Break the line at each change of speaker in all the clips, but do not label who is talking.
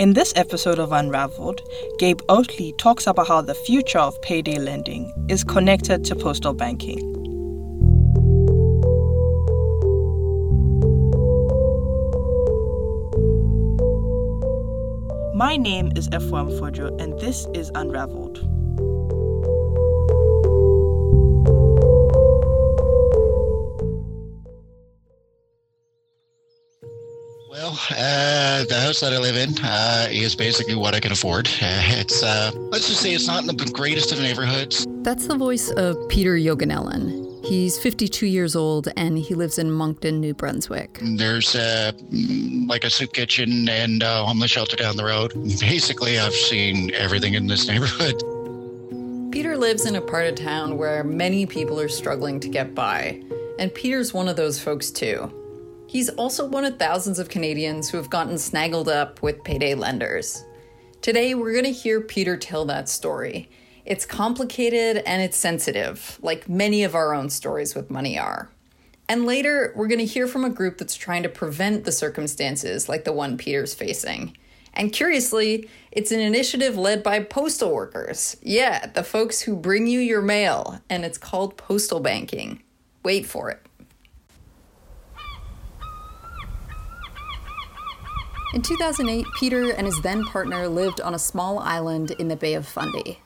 In this episode of Unravelled, Gabe Oatley talks about how the future of payday lending is connected to postal banking. My name is F1 Fojo, and this is Unravelled.
Well, uh, the house that I live in uh, is basically what I can afford. Uh, it's, uh, let's just say it's not in the greatest of neighborhoods.
That's the voice of Peter Yoganellen. He's 52 years old and he lives in Moncton, New Brunswick.
There's uh, like a soup kitchen and a homeless shelter down the road. Basically, I've seen everything in this neighborhood.
Peter lives in a part of town where many people are struggling to get by, and Peter's one of those folks too. He's also one of thousands of Canadians who have gotten snaggled up with payday lenders. Today, we're going to hear Peter tell that story. It's complicated and it's sensitive, like many of our own stories with money are. And later, we're going to hear from a group that's trying to prevent the circumstances like the one Peter's facing. And curiously, it's an initiative led by postal workers. Yeah, the folks who bring you your mail, and it's called postal banking. Wait for it. In 2008, Peter and his then partner lived on a small island in the Bay of Fundy.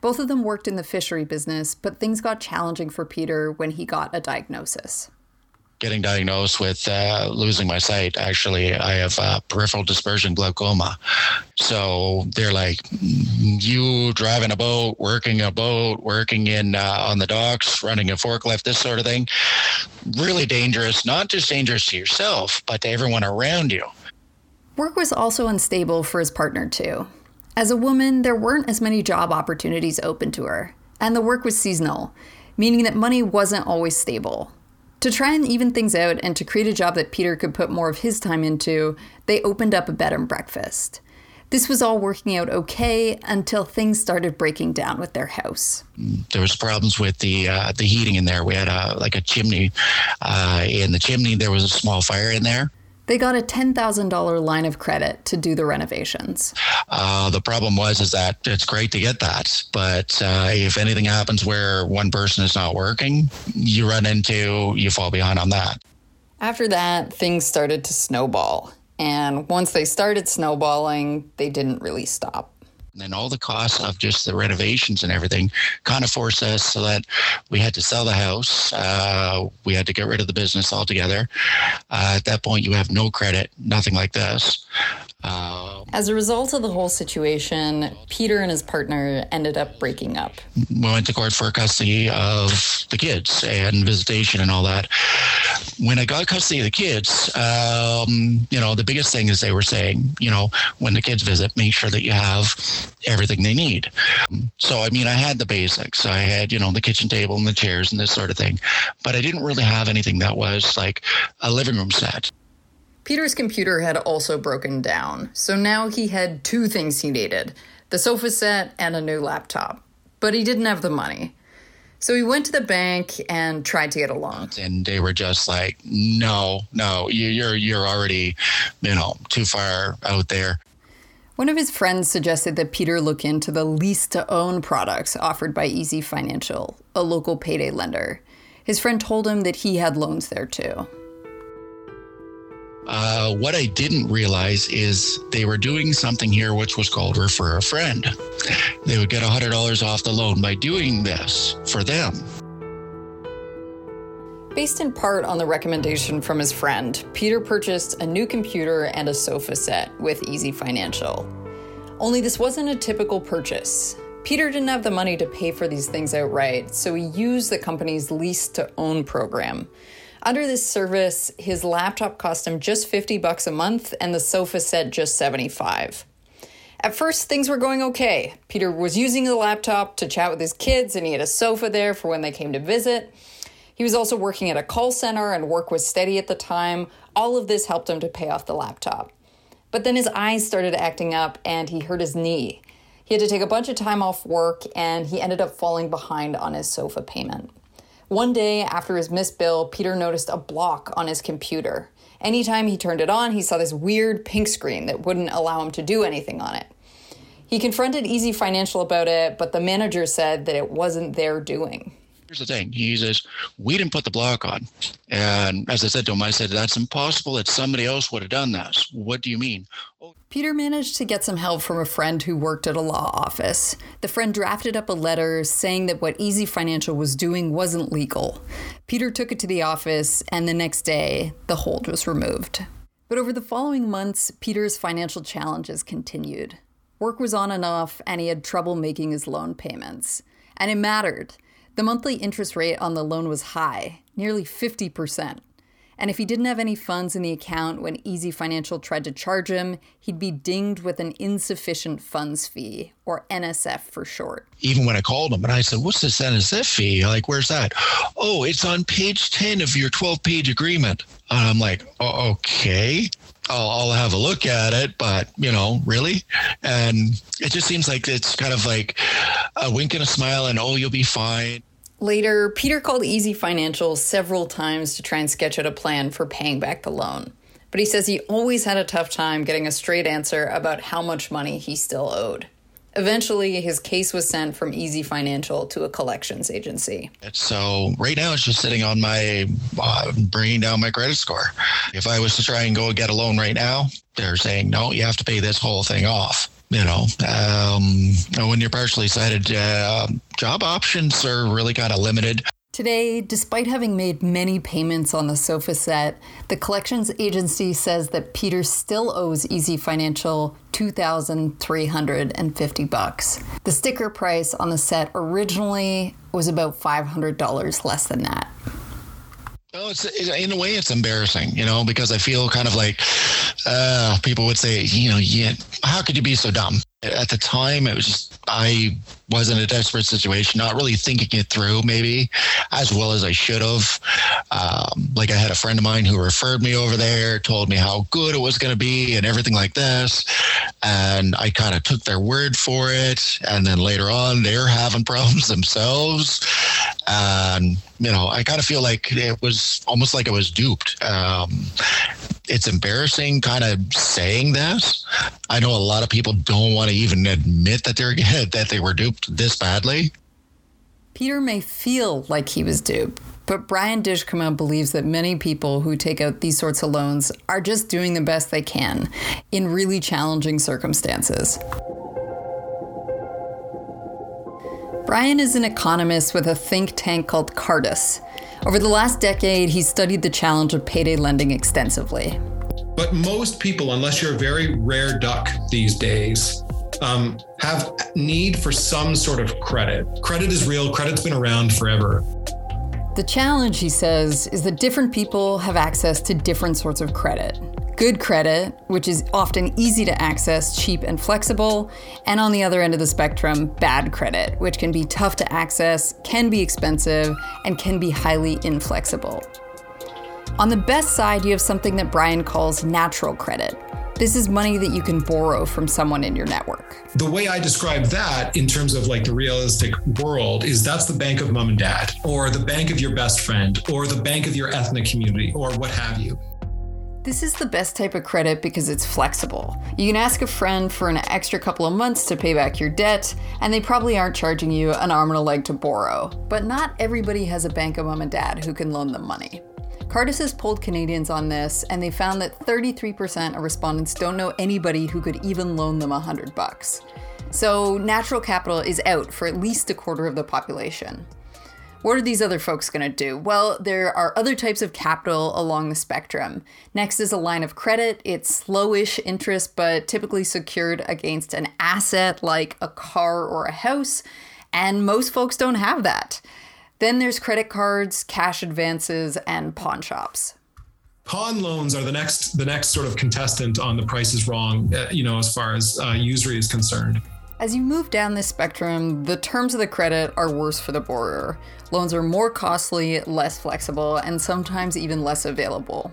Both of them worked in the fishery business, but things got challenging for Peter when he got a diagnosis.
Getting diagnosed with uh, losing my sight, actually, I have uh, peripheral dispersion glaucoma. So they're like, you driving a boat, working a boat, working in uh, on the docks, running a forklift, this sort of thing. Really dangerous, not just dangerous to yourself, but to everyone around you.
Work was also unstable for his partner, too. As a woman, there weren't as many job opportunities open to her, and the work was seasonal, meaning that money wasn't always stable. To try and even things out and to create a job that Peter could put more of his time into, they opened up a bed and breakfast. This was all working out okay until things started breaking down with their house.
There was problems with the uh, the heating in there. We had a like a chimney. Uh, in the chimney, there was a small fire in there.
They got a $10,000 line of credit to do the renovations.
Uh, the problem was is that it's great to get that, but uh, if anything happens where one person is not working, you run into you fall behind on that.
After that, things started to snowball. And once they started snowballing, they didn't really stop
and then all the costs of just the renovations and everything kind of forced us so that we had to sell the house. Uh, we had to get rid of the business altogether. Uh, at that point, you have no credit, nothing like this.
Uh, As a result of the whole situation, Peter and his partner ended up breaking up.
We went to court for custody of the kids and visitation and all that. When I got custody of the kids, um, you know, the biggest thing is they were saying, you know, when the kids visit, make sure that you have everything they need. So, I mean, I had the basics. I had, you know, the kitchen table and the chairs and this sort of thing, but I didn't really have anything that was like a living room set.
Peter's computer had also broken down, so now he had two things he needed the sofa set and a new laptop. But he didn't have the money. So he went to the bank and tried to get a loan.
And they were just like, no, no, you're, you're already, you know, too far out there.
One of his friends suggested that Peter look into the lease to own products offered by Easy Financial, a local payday lender. His friend told him that he had loans there too.
Uh, what I didn't realize is they were doing something here which was called refer a friend. They would get $100 off the loan by doing this for them.
Based in part on the recommendation from his friend, Peter purchased a new computer and a sofa set with Easy Financial. Only this wasn't a typical purchase. Peter didn't have the money to pay for these things outright, so he used the company's lease to own program. Under this service, his laptop cost him just 50 bucks a month and the sofa set just 75. At first, things were going okay. Peter was using the laptop to chat with his kids, and he had a sofa there for when they came to visit. He was also working at a call center, and work was steady at the time. All of this helped him to pay off the laptop. But then his eyes started acting up, and he hurt his knee. He had to take a bunch of time off work, and he ended up falling behind on his sofa payment. One day after his missed bill, Peter noticed a block on his computer. Anytime he turned it on, he saw this weird pink screen that wouldn't allow him to do anything on it. He confronted Easy Financial about it, but the manager said that it wasn't their doing.
Here's the thing. He says, We didn't put the block on. And as I said to him, I said, That's impossible that somebody else would have done that. What do you mean?
Oh. Peter managed to get some help from a friend who worked at a law office. The friend drafted up a letter saying that what Easy Financial was doing wasn't legal. Peter took it to the office, and the next day, the hold was removed. But over the following months, Peter's financial challenges continued. Work was on and off, and he had trouble making his loan payments. And it mattered. The monthly interest rate on the loan was high, nearly 50%. And if he didn't have any funds in the account when Easy Financial tried to charge him, he'd be dinged with an insufficient funds fee, or NSF for short.
Even when I called him and I said, What's this NSF fee? Like, where's that? Oh, it's on page 10 of your 12 page agreement. And I'm like, Okay. I'll, I'll have a look at it, but you know, really? And it just seems like it's kind of like a wink and a smile and, oh, you'll be fine.
Later, Peter called Easy Financial several times to try and sketch out a plan for paying back the loan. But he says he always had a tough time getting a straight answer about how much money he still owed. Eventually, his case was sent from Easy Financial to a collections agency.
So right now, it's just sitting on my uh, bringing down my credit score. If I was to try and go get a loan right now, they're saying no, you have to pay this whole thing off. You know, um, when you're partially sighted, uh, job options are really kind of limited.
Today, despite having made many payments on the sofa set, the collections agency says that Peter still owes Easy Financial 2,350 bucks. The sticker price on the set originally was about $500 less than that.
Well, it's, in a way, it's embarrassing, you know, because I feel kind of like uh, people would say, you know, yeah, how could you be so dumb? At the time, it was just, I was in a desperate situation, not really thinking it through, maybe as well as I should have. Um, like I had a friend of mine who referred me over there, told me how good it was going to be and everything like this. And I kind of took their word for it. And then later on, they're having problems themselves. And, you know, I kind of feel like it was almost like I was duped. Um, it's embarrassing kind of saying that. I know a lot of people don't want to even admit that they're that they were duped this badly.
Peter may feel like he was duped, but Brian Dijkema believes that many people who take out these sorts of loans are just doing the best they can in really challenging circumstances. Brian is an economist with a think tank called Cardus. Over the last decade, he's studied the challenge of payday lending extensively.
But most people, unless you're a very rare duck these days, um, have need for some sort of credit. Credit is real. Credit's been around forever.
The challenge, he says, is that different people have access to different sorts of credit. Good credit, which is often easy to access, cheap, and flexible, and on the other end of the spectrum, bad credit, which can be tough to access, can be expensive, and can be highly inflexible. On the best side, you have something that Brian calls natural credit, this is money that you can borrow from someone in your network.
The way I describe that in terms of like the realistic world is that's the bank of mom and dad, or the bank of your best friend, or the bank of your ethnic community, or what have you.
This is the best type of credit because it's flexible. You can ask a friend for an extra couple of months to pay back your debt, and they probably aren't charging you an arm and a leg to borrow. But not everybody has a bank of mom and dad who can loan them money. Cardus has polled Canadians on this, and they found that 33% of respondents don't know anybody who could even loan them 100 bucks. So natural capital is out for at least a quarter of the population. What are these other folks going to do? Well, there are other types of capital along the spectrum. Next is a line of credit. It's slowish interest, but typically secured against an asset like a car or a house. And most folks don't have that. Then there's credit cards, cash advances, and pawn shops.
Pawn loans are the next the next sort of contestant on the price is wrong, uh, you know, as far as uh, usury is concerned.
As you move down this spectrum, the terms of the credit are worse for the borrower. Loans are more costly, less flexible, and sometimes even less available.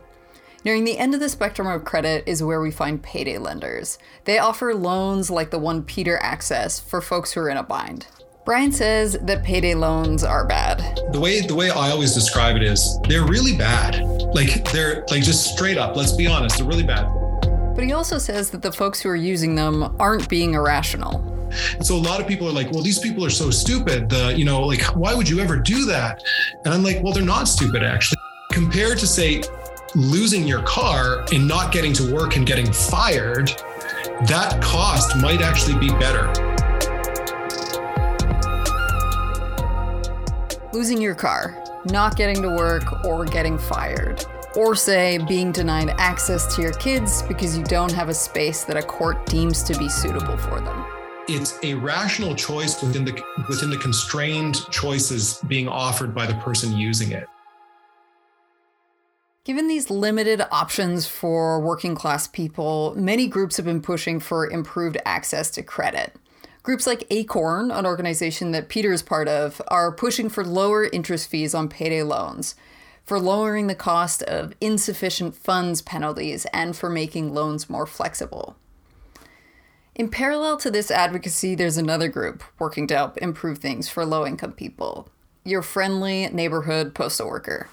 Nearing the end of the spectrum of credit is where we find payday lenders. They offer loans like the one Peter accessed for folks who are in a bind. Brian says that payday loans are bad.
The way the way I always describe it is they're really bad. Like they're like just straight up, let's be honest, they're really bad.
But he also says that the folks who are using them aren't being irrational.
And so a lot of people are like, well, these people are so stupid. You know, like, why would you ever do that? And I'm like, well, they're not stupid, actually. Compared to, say, losing your car and not getting to work and getting fired, that cost might actually be better.
Losing your car, not getting to work, or getting fired. Or say being denied access to your kids because you don't have a space that a court deems to be suitable for them
it's a rational choice within the within the constrained choices being offered by the person using it.
Given these limited options for working class people, many groups have been pushing for improved access to credit. Groups like Acorn, an organization that Peter is part of, are pushing for lower interest fees on payday loans, for lowering the cost of insufficient funds penalties, and for making loans more flexible. In parallel to this advocacy, there's another group working to help improve things for low income people your friendly neighborhood postal worker.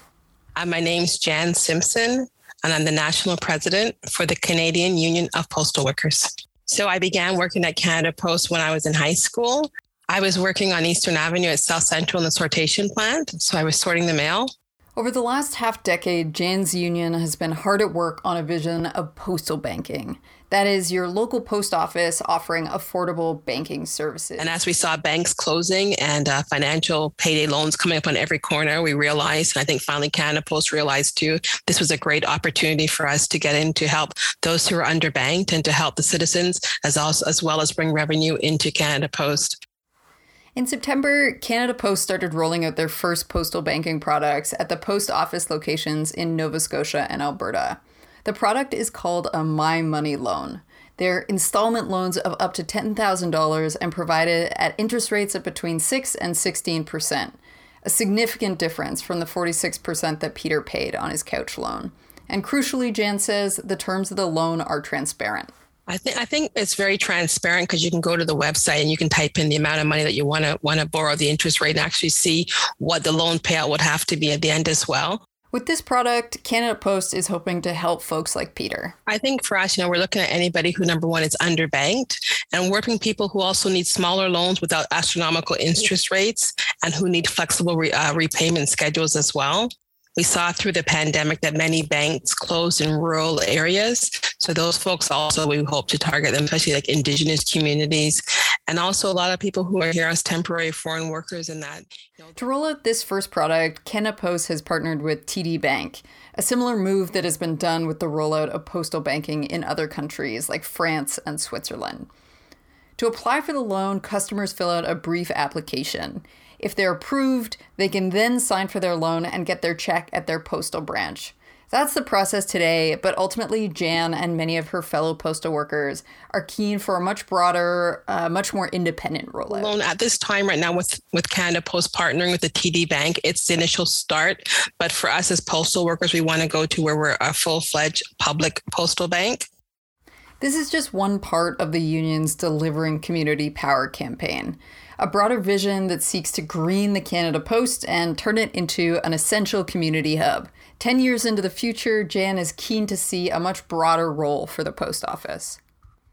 Uh, my name's Jan Simpson, and I'm the national president for the Canadian Union of Postal Workers. So I began working at Canada Post when I was in high school. I was working on Eastern Avenue at South Central in the sortation plant. So I was sorting the mail.
Over the last half decade, Jan's union has been hard at work on a vision of postal banking. That is your local post office offering affordable banking services.
And as we saw banks closing and uh, financial payday loans coming up on every corner, we realized, and I think finally Canada Post realized too, this was a great opportunity for us to get in to help those who are underbanked and to help the citizens as, also, as well as bring revenue into Canada Post.
In September, Canada Post started rolling out their first postal banking products at the post office locations in Nova Scotia and Alberta. The product is called a My Money loan. They're installment loans of up to $10,000 and provided at interest rates of between 6 and 16%, a significant difference from the 46% that Peter paid on his couch loan. And crucially, Jan says the terms of the loan are transparent.
I think I think it's very transparent because you can go to the website and you can type in the amount of money that you want to want to borrow, the interest rate, and actually see what the loan payout would have to be at the end as well.
With this product, Canada Post is hoping to help folks like Peter.
I think for us, you know, we're looking at anybody who, number one, is underbanked and working people who also need smaller loans without astronomical interest rates and who need flexible re- uh, repayment schedules as well. We saw through the pandemic that many banks closed in rural areas. So those folks also we hope to target them, especially like indigenous communities, and also a lot of people who are here as temporary foreign workers in that.
To roll out this first product, Canada Post has partnered with TD Bank, a similar move that has been done with the rollout of postal banking in other countries like France and Switzerland. To apply for the loan, customers fill out a brief application. If they're approved, they can then sign for their loan and get their check at their postal branch. That's the process today, but ultimately, Jan and many of her fellow postal workers are keen for a much broader, uh, much more independent rollout.
Loan at this time, right now, with with Canada Post partnering with the TD Bank, it's the initial start. But for us as postal workers, we want to go to where we're a full fledged public postal bank.
This is just one part of the union's Delivering Community Power campaign a broader vision that seeks to green the Canada Post and turn it into an essential community hub. Ten years into the future, Jan is keen to see a much broader role for the post office.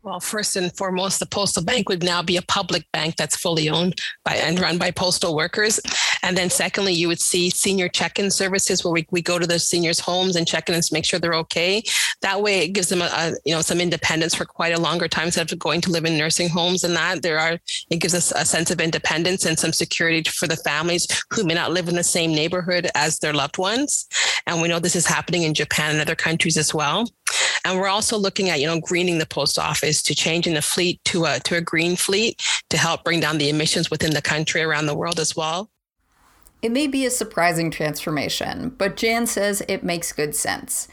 Well, first and foremost, the postal bank would now be a public bank that's fully owned by and run by postal workers. And then secondly, you would see senior check-in services where we, we go to the seniors' homes and check in and make sure they're okay. That way it gives them a, a, you know some independence for quite a longer time instead of going to live in nursing homes and that. There are it gives us a sense of independence and some security for the families who may not live in the same neighborhood as their loved ones. And we know this is happening in Japan and other countries as well. And we're also looking at, you know, greening the post office to changing the fleet to a to a green fleet to help bring down the emissions within the country around the world as well.
It may be a surprising transformation, but Jan says it makes good sense.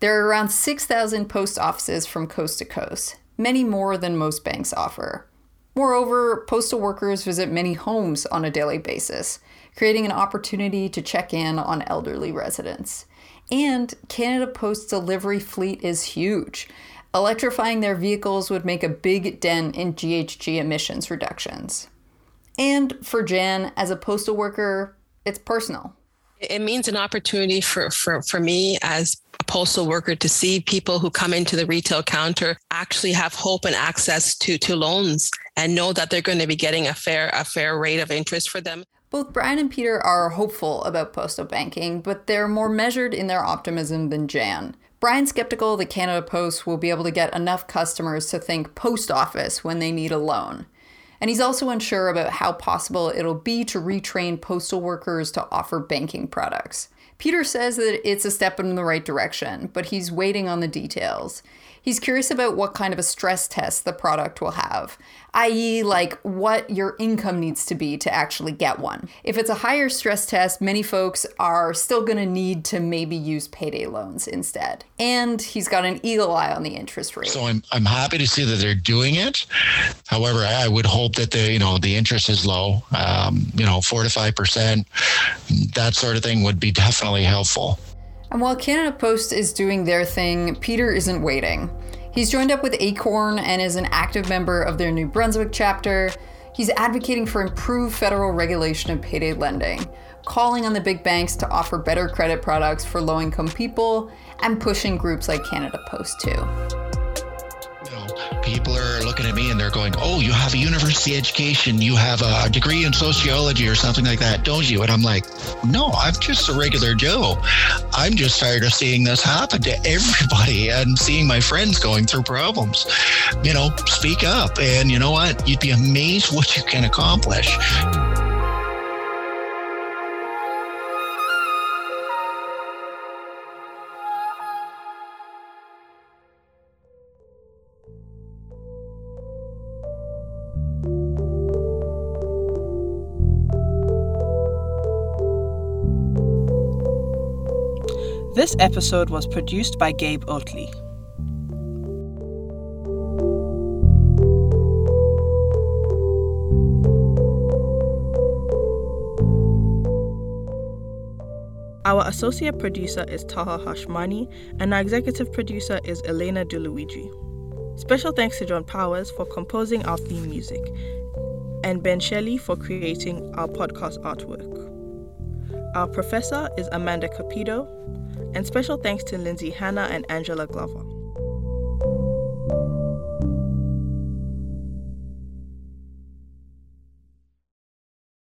There are around 6,000 post offices from coast to coast, many more than most banks offer. Moreover, postal workers visit many homes on a daily basis, creating an opportunity to check in on elderly residents. And Canada Post's delivery fleet is huge. Electrifying their vehicles would make a big dent in GHG emissions reductions. And for Jan, as a postal worker, it's personal.
It means an opportunity for, for, for me as a postal worker to see people who come into the retail counter actually have hope and access to, to loans and know that they're going to be getting a fair a fair rate of interest for them.
Both Brian and Peter are hopeful about postal banking, but they're more measured in their optimism than Jan. Brian's skeptical that Canada Post will be able to get enough customers to think post office when they need a loan. And he's also unsure about how possible it'll be to retrain postal workers to offer banking products. Peter says that it's a step in the right direction, but he's waiting on the details. He's curious about what kind of a stress test the product will have, i.e., like what your income needs to be to actually get one. If it's a higher stress test, many folks are still going to need to maybe use payday loans instead. And he's got an eagle eye on the interest rate.
So I'm I'm happy to see that they're doing it. However, I would hope that the you know the interest is low. Um, you know, four to five percent, that sort of thing would be definitely helpful.
And while Canada Post is doing their thing, Peter isn't waiting. He's joined up with Acorn and is an active member of their New Brunswick chapter. He's advocating for improved federal regulation of payday lending, calling on the big banks to offer better credit products for low income people, and pushing groups like Canada Post too
people are looking at me and they're going, "Oh, you have a university education, you have a degree in sociology or something like that, don't you?" And I'm like, "No, I'm just a regular Joe. I'm just tired of seeing this happen to everybody and seeing my friends going through problems. You know, speak up, and you know what? You'd be amazed what you can accomplish."
This episode was produced by Gabe Oatley. Our associate producer is Taha Hashmani, and our executive producer is Elena DeLuigi. Special thanks to John Powers for composing our theme music, and Ben Shelley for creating our podcast artwork. Our professor is Amanda Cupido, and special thanks to Lindsay Hanna and Angela Glover.